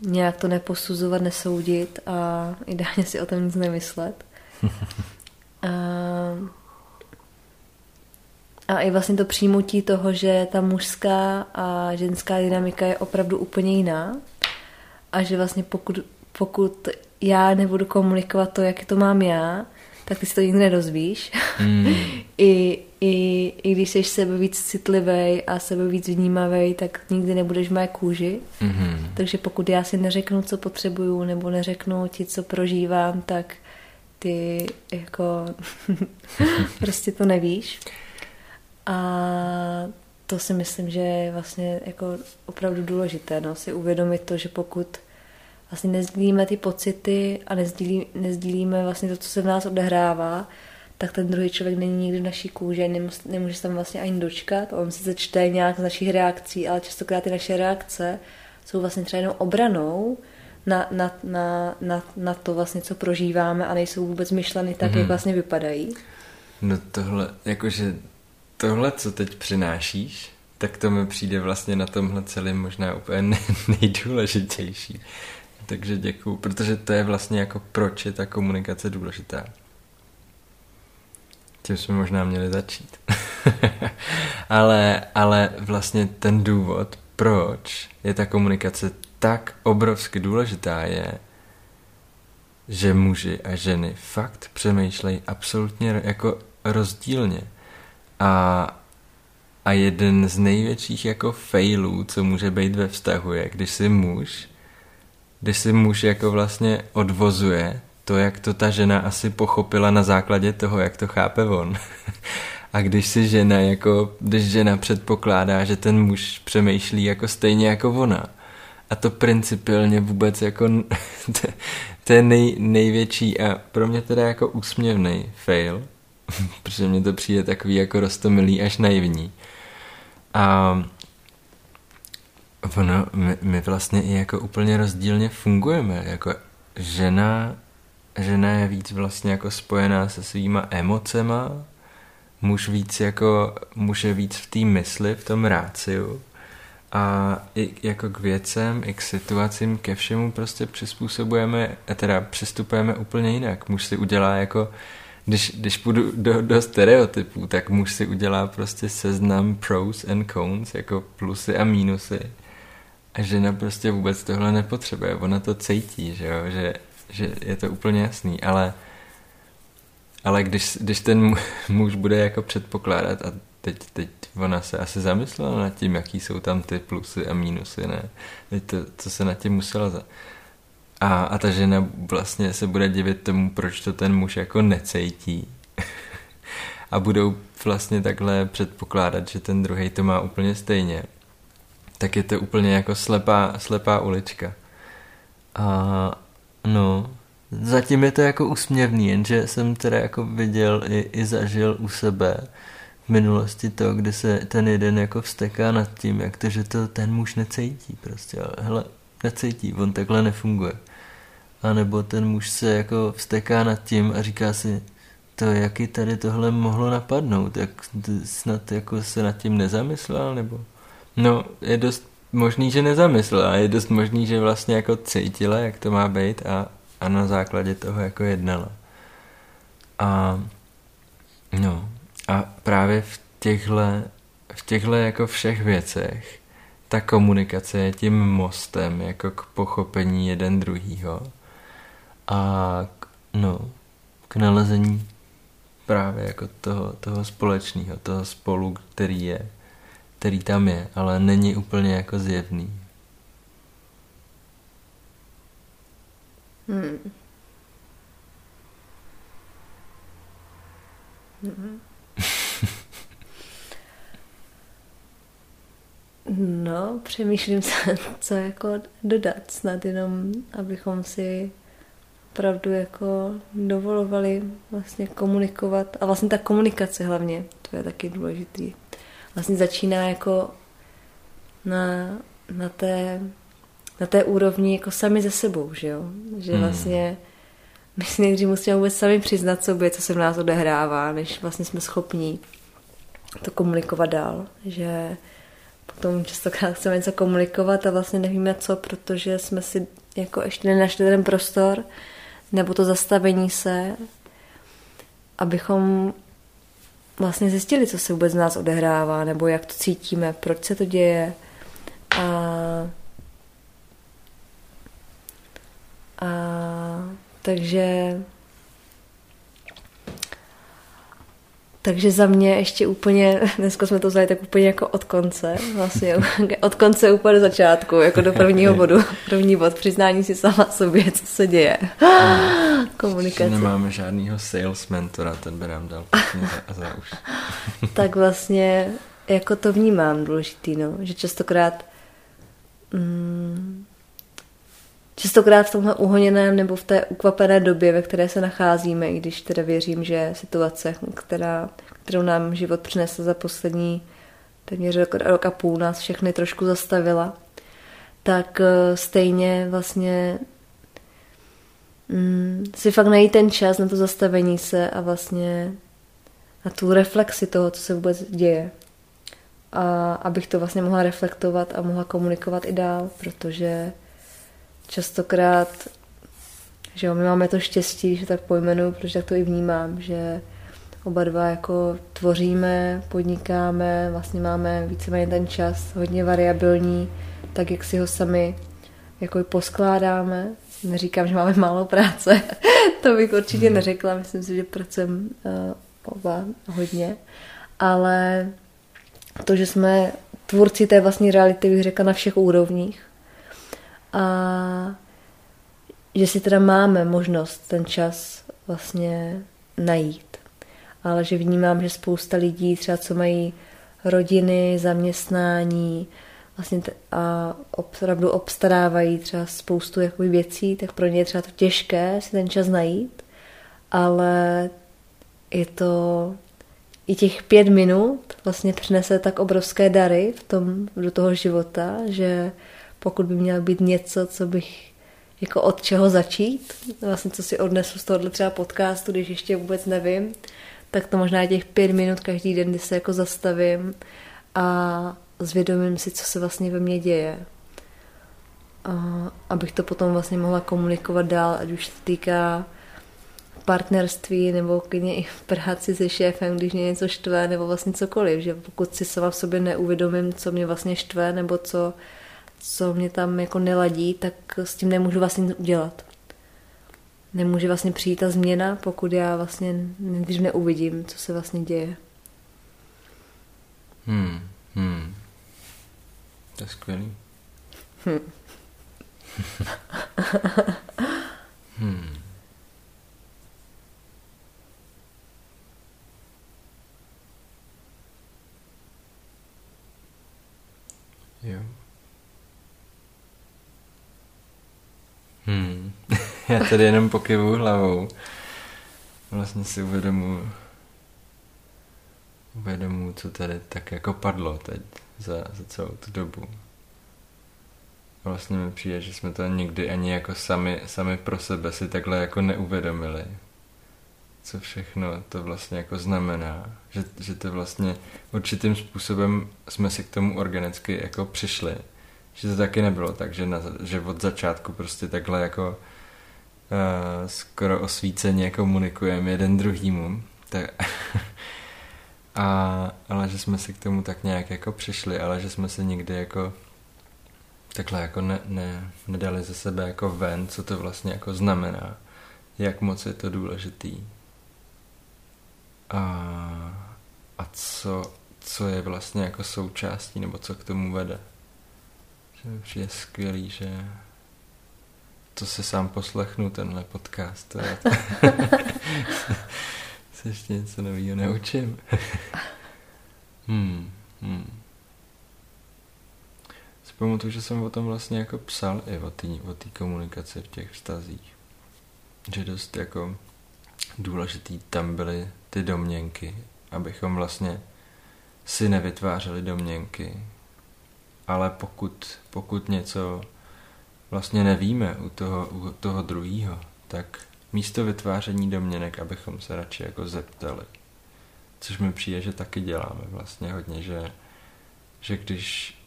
nějak to neposuzovat, nesoudit a ideálně si o tom nic nemyslet. a, a i vlastně to přijmutí toho, že ta mužská a ženská dynamika je opravdu úplně jiná a že vlastně pokud, pokud já nebudu komunikovat to, jak to mám já, tak ty si to nikdy nedozvíš. Mm. I, i, I když jsi sebe víc citlivý a sebe víc vnímavý, tak nikdy nebudeš v mé kůži. Mm-hmm. Takže pokud já si neřeknu, co potřebuju, nebo neřeknu ti, co prožívám, tak ty jako prostě to nevíš. A to si myslím, že je vlastně jako opravdu důležité, no, si uvědomit to, že pokud vlastně nezdílíme ty pocity a nezdílí, nezdílíme vlastně to, co se v nás odehrává, tak ten druhý člověk není nikdy v naší kůži, nemůže, nemůže se tam vlastně ani dočkat. On si začte nějak z našich reakcí, ale častokrát ty naše reakce jsou vlastně třeba jenom obranou na, na, na, na, na to vlastně, co prožíváme a nejsou vůbec myšleny tak, mm-hmm. jak mhm. vlastně vypadají. No tohle, jakože tohle, co teď přinášíš, tak to mi přijde vlastně na tomhle celém možná úplně nejdůležitější. Takže děkuju, protože to je vlastně jako proč je ta komunikace důležitá. Tím jsme možná měli začít. ale, ale vlastně ten důvod, proč je ta komunikace tak obrovsky důležitá, je, že muži a ženy fakt přemýšlejí absolutně jako rozdílně. A, a jeden z největších jako failů, co může být ve vztahu, je, když si muž, když si muž jako vlastně odvozuje to, jak to ta žena asi pochopila na základě toho, jak to chápe on. A když si žena jako, když žena předpokládá, že ten muž přemýšlí jako stejně jako ona, a to principiálně vůbec jako, to, to je nej, největší a pro mě teda jako úsměvný fail, protože mně to přijde takový jako rostomilý až naivní. A ono, my, my vlastně i jako úplně rozdílně fungujeme, jako žena žena je víc vlastně jako spojená se svýma emocema, muž víc jako, muž je víc v té mysli, v tom ráciu a i jako k věcem, i k situacím, ke všemu prostě přizpůsobujeme, teda přistupujeme úplně jinak. Muž si udělá jako, když, když půjdu do, do stereotypů, tak muž si udělá prostě seznam pros and cons, jako plusy a mínusy. A žena prostě vůbec tohle nepotřebuje, ona to cítí, že jo, že že je to úplně jasný, ale ale když, když ten muž bude jako předpokládat a teď, teď ona se asi zamyslela nad tím, jaký jsou tam ty plusy a mínusy, ne? Teď to, co se nad tím musela za... A, a ta žena vlastně se bude divit tomu, proč to ten muž jako necejtí. a budou vlastně takhle předpokládat, že ten druhý to má úplně stejně. Tak je to úplně jako slepá, slepá ulička. A no, zatím je to jako úsměvný, jenže jsem teda jako viděl i, i zažil u sebe v minulosti to, kdy se ten jeden jako vsteká nad tím, jak to, že to ten muž necítí prostě, ale hele, necítí, on takhle nefunguje. A nebo ten muž se jako vsteká nad tím a říká si, to jaký tady tohle mohlo napadnout, jak snad jako se nad tím nezamyslel, nebo... No, je dost možný, že nezamyslel a je dost možný, že vlastně jako cítila, jak to má být a, a na základě toho jako jednala. A no, a právě v těchto v těchto jako všech věcech ta komunikace je tím mostem jako k pochopení jeden druhýho a k, no, k nalezení právě jako toho, toho společného, toho spolu, který je, který tam je, ale není úplně jako zjevný. Hmm. no, přemýšlím se, co jako dodat, snad jenom, abychom si opravdu jako dovolovali vlastně komunikovat a vlastně ta komunikace hlavně, to je taky důležitý. Vlastně začíná jako na, na té na té úrovni jako sami ze sebou, že jo? Že hmm. vlastně my si nejdřív musíme vůbec sami přiznat sobě, co se v nás odehrává, než vlastně jsme schopní to komunikovat dál. Že potom častokrát chceme něco komunikovat a vlastně nevíme co, protože jsme si jako ještě nenašli ten prostor nebo to zastavení se, abychom vlastně zjistili, co se vůbec z nás odehrává, nebo jak to cítíme, proč se to děje. A, a takže Takže za mě ještě úplně, dneska jsme to vzali tak úplně jako od konce, vlastně od konce úplně do začátku, jako do prvního bodu. První bod, přiznání si sama sobě, co se děje. Komunikace. Nemáme žádného sales mentora, ten by nám dal za, za už. tak vlastně jako to vnímám důležitý, no, že častokrát mm, častokrát v tomhle uhoněném nebo v té ukvapené době, ve které se nacházíme, i když teda věřím, že situace, která, kterou nám život přinesl za poslední téměř rok, rok a půl, nás všechny trošku zastavila, tak eh, stejně vlastně mm, si fakt najít ten čas na to zastavení se a vlastně na tu reflexi toho, co se vůbec děje. A abych to vlastně mohla reflektovat a mohla komunikovat i dál, protože častokrát, že jo, my máme to štěstí, že tak pojmenuju, protože tak to i vnímám, že oba dva jako tvoříme, podnikáme, vlastně máme víceméně ten čas hodně variabilní, tak jak si ho sami jako i poskládáme. Neříkám, že máme málo práce, to bych určitě hmm. neřekla, myslím si, že pracujeme uh, oba hodně, ale to, že jsme tvůrci té vlastní reality, bych řekla na všech úrovních, a že si teda máme možnost ten čas vlastně najít. Ale že vnímám, že spousta lidí třeba co mají rodiny, zaměstnání vlastně a opravdu obstarávají třeba spoustu jakoby věcí, tak pro ně je třeba to těžké si ten čas najít, ale je to i těch pět minut vlastně přinese tak obrovské dary v tom, do toho života, že pokud by měl být něco, co bych jako od čeho začít, vlastně co si odnesu z tohohle třeba podcastu, když ještě vůbec nevím, tak to možná těch pět minut každý den, kdy se jako zastavím a zvědomím si, co se vlastně ve mně děje. A abych to potom vlastně mohla komunikovat dál, ať už se týká partnerství nebo klidně i v práci se šéfem, když mě něco štve nebo vlastně cokoliv, že pokud si sama v sobě neuvědomím, co mě vlastně štve nebo co co mě tam jako neladí, tak s tím nemůžu vlastně nic udělat. nemůže vlastně přijít ta změna, pokud já vlastně, když neuvidím, co se vlastně děje. Hmm, hmm. To je skvělý. Hmm. hmm. Jo. Hmm. Já tady jenom pokyvu hlavou. Vlastně si uvědomuji, uvědomuji, co tady tak jako padlo teď za, za celou tu dobu. Vlastně mi přijde, že jsme to nikdy ani jako sami, sami pro sebe si takhle jako neuvědomili. Co všechno to vlastně jako znamená. Že, že to vlastně určitým způsobem jsme si k tomu organicky jako přišli. Že to taky nebylo tak, že, na, že od začátku prostě takhle jako skoro osvíceně komunikujeme jeden druhýmu. Tak, a, ale že jsme si k tomu tak nějak jako přišli, ale že jsme se nikdy jako takhle jako ne, ne, nedali ze sebe jako ven, co to vlastně jako znamená, jak moc je to důležitý a, a co, co je vlastně jako součástí, nebo co k tomu vede. Že je skvělý, že to se sám poslechnu, tenhle podcast. To se ještě něco nového naučím. hmm, hmm. Pamatuju, že jsem o tom vlastně jako psal i o té o komunikaci v těch vztazích. Že dost jako důležitý tam byly ty domněnky, abychom vlastně si nevytvářeli domněnky. Ale pokud, pokud něco vlastně nevíme u toho, u toho druhého, tak místo vytváření domněnek, abychom se radši jako zeptali. Což mi přijde, že taky děláme vlastně hodně, že, že když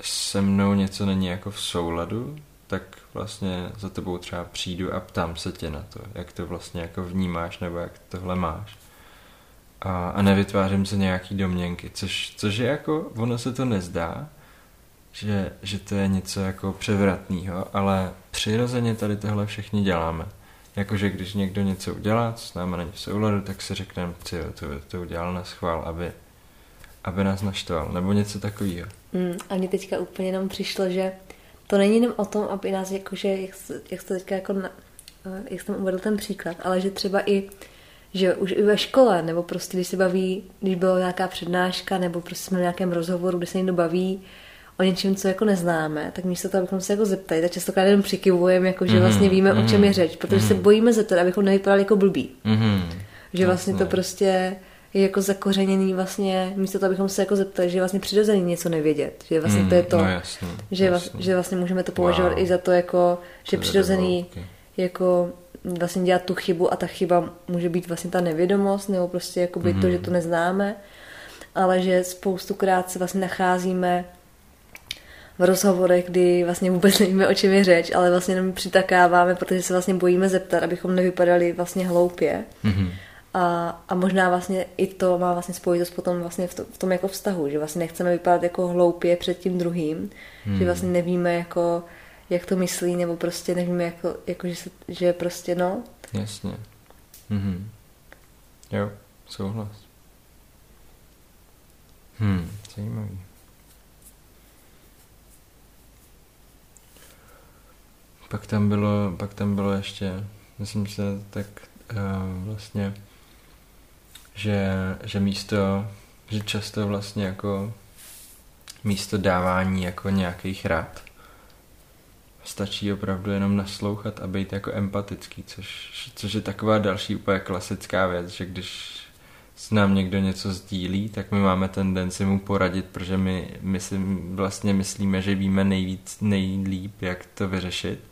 se mnou něco není jako v souladu, tak vlastně za tebou třeba přijdu a ptám se tě na to, jak to vlastně jako vnímáš nebo jak tohle máš. A, a nevytvářím se nějaký domněnky, což, což je jako, ono se to nezdá, že, že to je něco jako převratného, ale přirozeně tady tohle všichni děláme. Jakože když někdo něco udělá, co s námi není v souladu, tak si řekneme, ty to, to udělal na schvál, aby, aby nás naštval, nebo něco takového. Mm, a mně teďka úplně nám přišlo, že to není jenom o tom, aby nás jakože, jak, jak to teďka jako, na, eh, jak jsem uvedl ten příklad, ale že třeba i, že už i ve škole, nebo prostě když se baví, když byla nějaká přednáška, nebo prostě jsme v nějakém rozhovoru, kde se někdo baví o něčem, co jako neznáme, tak místo toho, abychom se jako zeptali, tak častokrát jenom přikivujeme, jako že vlastně víme, mm-hmm, o čem je řeč, protože mm-hmm. se bojíme zeptat, abychom nevypadali jako blbí. Mm-hmm, že vlastně to prostě je jako zakořeněný vlastně, místo toho, abychom se jako zeptali, že je vlastně přirozený něco nevědět, že vlastně mm, to je to, no jasný, že, jasný. že vlastně můžeme to považovat wow. i za to jako, že to přirozený jako vlastně dělat tu chybu a ta chyba může být vlastně ta nevědomost nebo prostě jako být mm. to, mhm. že to neznáme, ale že spoustukrát se vlastně nacházíme v rozhovorech, kdy vlastně vůbec nevíme, o čem je řeč, ale vlastně jenom přitakáváme, protože se vlastně bojíme zeptat, abychom nevypadali vlastně hloupě. Mm-hmm. A, a možná vlastně i to má vlastně spojitost potom vlastně v, to, v tom jako vztahu, že vlastně nechceme vypadat jako hloupě před tím druhým, hmm. že vlastně nevíme jako, jak to myslí, nebo prostě nevíme jako, jako že, se, že prostě no. Jasně. Mhm. Jo, souhlas. Hmm, zajímavý. Pak tam bylo, pak tam bylo ještě, myslím se, tak uh, vlastně že, že místo, že často vlastně jako místo dávání jako nějakých rád stačí opravdu jenom naslouchat a být jako empatický, což, což je taková další úplně klasická věc, že když s nám někdo něco sdílí, tak my máme tendenci mu poradit, protože my, my si vlastně myslíme, že víme nejvíc, nejlíp, jak to vyřešit.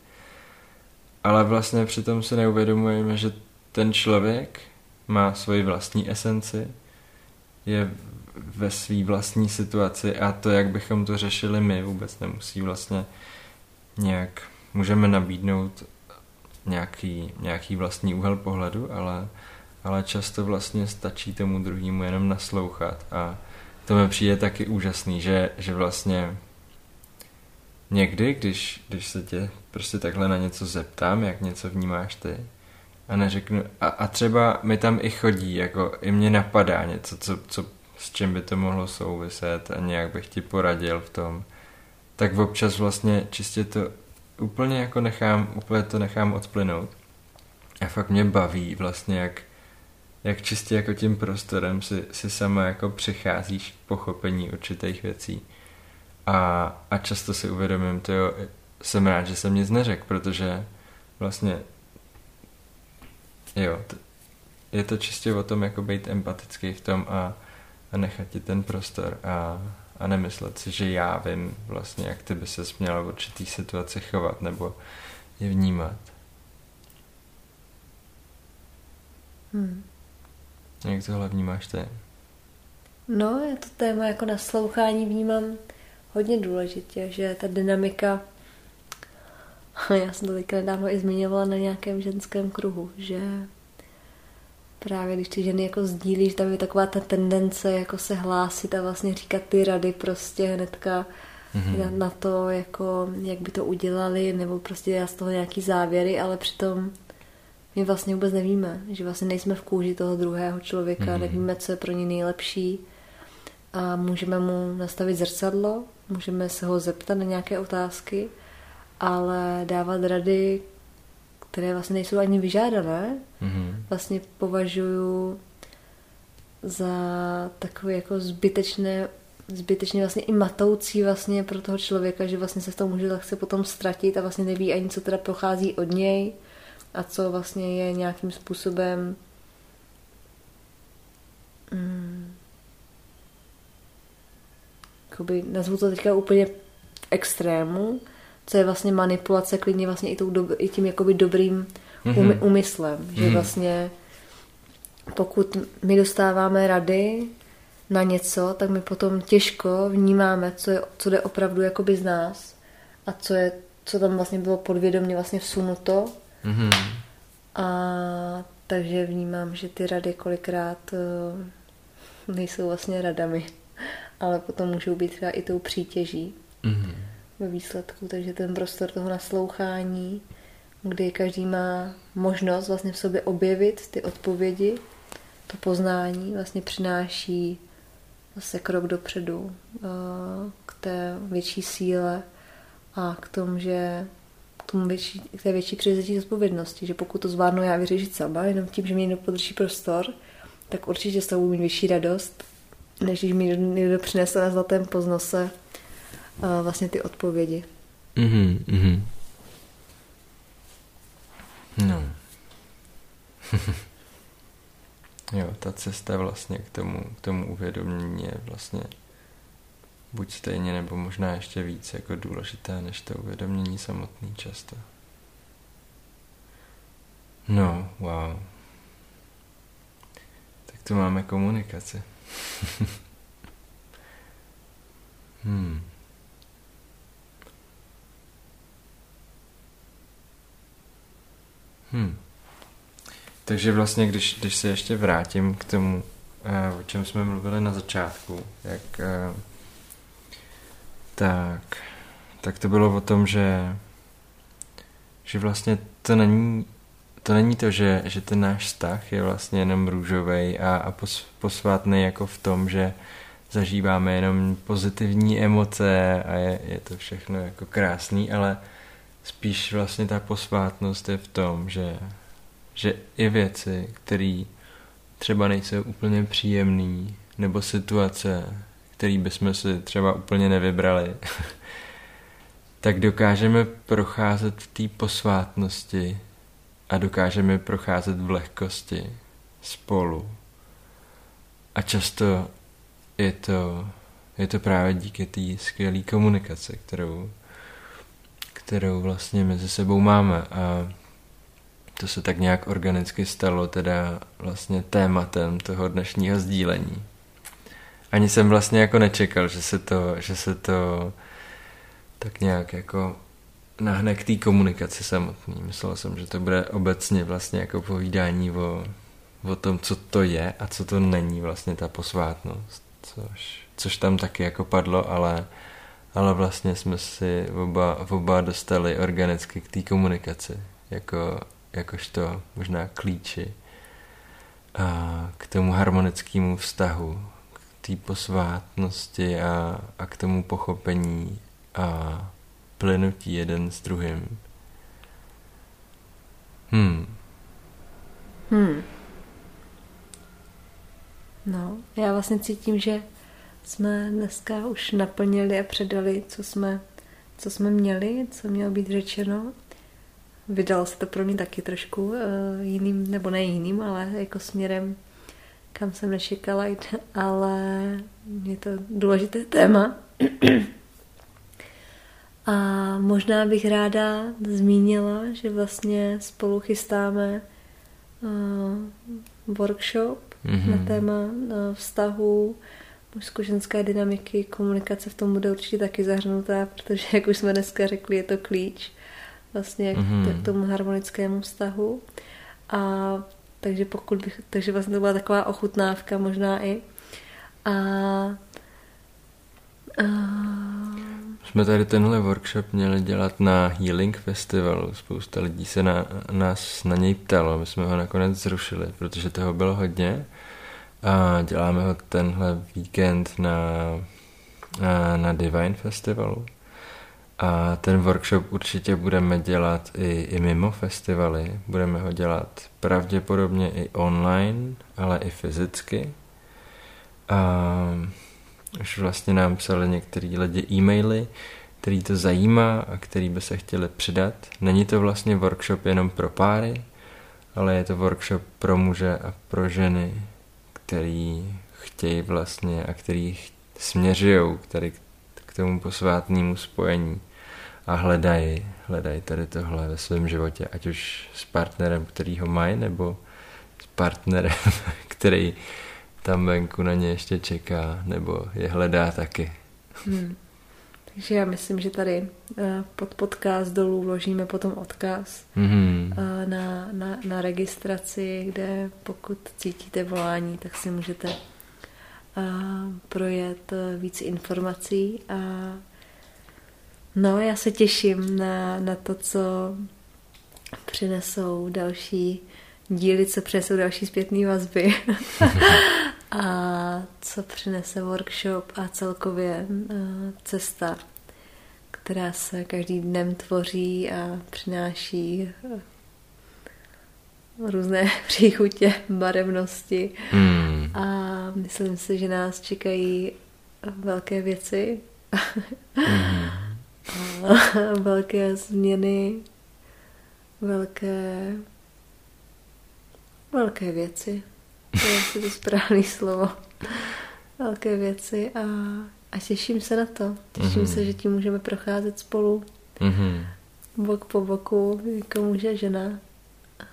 Ale vlastně přitom se neuvědomujeme, že ten člověk má svoji vlastní esenci, je ve své vlastní situaci a to, jak bychom to řešili my, vůbec nemusí vlastně nějak, můžeme nabídnout nějaký, nějaký vlastní úhel pohledu, ale, ale často vlastně stačí tomu druhému jenom naslouchat a to mi přijde taky úžasný, že, že vlastně někdy, když, když se tě prostě takhle na něco zeptám, jak něco vnímáš ty, A neřeknu, a, a třeba mi tam i chodí, jako i mě napadá něco, co, co, s čím by to mohlo souviset a nějak bych ti poradil v tom. Tak občas vlastně čistě to úplně jako nechám, úplně to nechám odplynout. A fakt mě baví vlastně, jak, jak čistě jako tím prostorem si, si sama jako přicházíš k pochopení určitých věcí. A, a často si uvědomím, to jsem rád, že jsem nic neřekl, protože vlastně jo, t- je to čistě o tom jako být empatický v tom a, a nechat ti ten prostor a, a nemyslet si, že já vím vlastně, jak ty by se měla v určitý situaci chovat nebo je vnímat. Hmm. Jak tohle vnímáš ty? No, je to téma jako naslouchání vnímám hodně důležitě, že ta dynamika já jsem to teďka nedávno i zmiňovala na nějakém ženském kruhu, že právě když ty ženy jako sdílíš, tam je taková ta tendence jako se hlásit a vlastně říkat ty rady prostě hnedka mm-hmm. na, na to, jako, jak by to udělali, nebo prostě já z toho nějaký závěry, ale přitom my vlastně vůbec nevíme, že vlastně nejsme v kůži toho druhého člověka, mm-hmm. nevíme, co je pro ně nejlepší a můžeme mu nastavit zrcadlo, můžeme se ho zeptat na nějaké otázky, ale dávat rady, které vlastně nejsou ani vyžádané, mm-hmm. vlastně považuji za takové jako zbytečné zbytečně vlastně i matoucí vlastně pro toho člověka, že vlastně se v tom může lehce potom ztratit a vlastně neví ani, co teda prochází od něj a co vlastně je nějakým způsobem hmm, jakoby, nazvu to teďka úplně extrému, co je vlastně manipulace klidně vlastně i, tou do, i tím jakoby dobrým mm-hmm. úmyslem, že mm-hmm. vlastně pokud my dostáváme rady na něco, tak my potom těžko vnímáme, co, je, co jde opravdu jakoby z nás a co je, co tam vlastně bylo podvědomě vlastně vsunuto. Mm-hmm. A takže vnímám, že ty rady kolikrát uh, nejsou vlastně radami, ale potom můžou být třeba i tou přítěží. Mm-hmm ve výsledku, takže ten prostor toho naslouchání, kdy každý má možnost vlastně v sobě objevit ty odpovědi, to poznání vlastně přináší zase krok dopředu eh, k té větší síle a k tomu, že k, tomu větší, k té větší převzetí zodpovědnosti, že pokud to zvládnu já vyřešit sama, jenom tím, že mi někdo podrží prostor, tak určitě z toho budu mít vyšší radost, než když mi někdo přinese na zlatém poznose vlastně ty odpovědi. Mhm, mhm. No. jo, ta cesta vlastně k tomu, k tomu uvědomění je vlastně buď stejně nebo možná ještě víc jako důležité než to uvědomění samotný často. No, wow. Tak tu máme komunikaci. hmm. Hmm. Takže vlastně, když, když se ještě vrátím k tomu, uh, o čem jsme mluvili na začátku, jak, uh, tak, tak to bylo o tom, že, že vlastně to není to není to, že, že ten náš vztah je vlastně jenom růžový a, a pos, posvátný jako v tom, že zažíváme jenom pozitivní emoce a je, je to všechno jako krásný, ale spíš vlastně ta posvátnost je v tom, že, že i věci, které třeba nejsou úplně příjemné, nebo situace, které bychom si třeba úplně nevybrali, tak dokážeme procházet v té posvátnosti a dokážeme procházet v lehkosti spolu. A často je to, je to právě díky té skvělé komunikaci, kterou kterou vlastně mezi sebou máme a to se tak nějak organicky stalo teda vlastně tématem toho dnešního sdílení. Ani jsem vlastně jako nečekal, že se to, že se to tak nějak jako nahne k té komunikaci samotný. Myslel jsem, že to bude obecně vlastně jako povídání o, o tom, co to je a co to není vlastně ta posvátnost, což, což tam taky jako padlo, ale ale vlastně jsme si oba, oba dostali organicky k té komunikaci, jako, jakožto možná klíči a k tomu harmonickému vztahu, k té posvátnosti a, a k tomu pochopení a plynutí jeden s druhým. Hmm. Hmm. No, já vlastně cítím, že jsme dneska už naplnili a předali, co jsme, co jsme měli, co mělo být řečeno. Vydalo se to pro mě taky trošku uh, jiným, nebo ne jiným, ale jako směrem, kam jsem nečekala ale je to důležité téma. A možná bych ráda zmínila, že vlastně spolu chystáme uh, workshop mm-hmm. na téma uh, vztahu, mužsko-ženské dynamiky, komunikace v tom bude určitě taky zahrnutá, protože, jak už jsme dneska řekli, je to klíč vlastně mm-hmm. k tomu harmonickému vztahu. A takže pokud bych, takže vlastně to byla taková ochutnávka možná i. A, a jsme tady tenhle workshop měli dělat na Healing Festivalu. Spousta lidí se na, nás na něj ptalo. My jsme ho nakonec zrušili, protože toho bylo hodně. A děláme ho tenhle víkend na, na Divine Festivalu. A ten workshop určitě budeme dělat i, i mimo festivaly. Budeme ho dělat pravděpodobně i online, ale i fyzicky. A už vlastně nám psali některý lidi e-maily, který to zajímá a který by se chtěli přidat. Není to vlastně workshop jenom pro páry, ale je to workshop pro muže a pro ženy, který chtějí vlastně a který směřují tady k tomu posvátnému spojení a hledají, hledají tady tohle ve svém životě, ať už s partnerem, který ho mají, nebo s partnerem, který tam venku na ně ještě čeká, nebo je hledá taky. Hmm. Takže já myslím, že tady eh, pod podcast dolů vložíme potom odkaz mm-hmm. na, na, na registraci, kde pokud cítíte volání, tak si můžete eh, projet víc informací a no, já se těším na, na to, co přinesou další díly, co přinesou další zpětné vazby a co přinese workshop a celkově uh, cesta, která se každý dnem tvoří a přináší uh, různé příchutě, barevnosti mm. a myslím si, že nás čekají velké věci mm. a velké změny, velké velké věci. To je to správné slovo. Velké věci a, a těším se na to. Těším mm-hmm. se, že tím můžeme procházet spolu. Mm-hmm. Bok po boku, jako muže žena.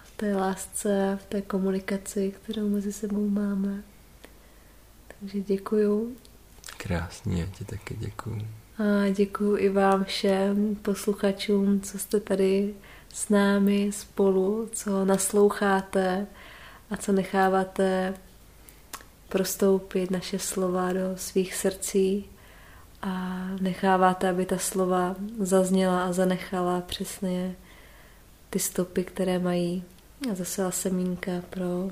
V té lásce, v té komunikaci, kterou mezi sebou máme. Takže děkuju. Krásně, já ti taky děkuju. A děkuju i vám všem posluchačům, co jste tady s námi spolu, co nasloucháte, a co necháváte prostoupit naše slova do svých srdcí a necháváte, aby ta slova zazněla a zanechala přesně ty stopy, které mají a zase semínka pro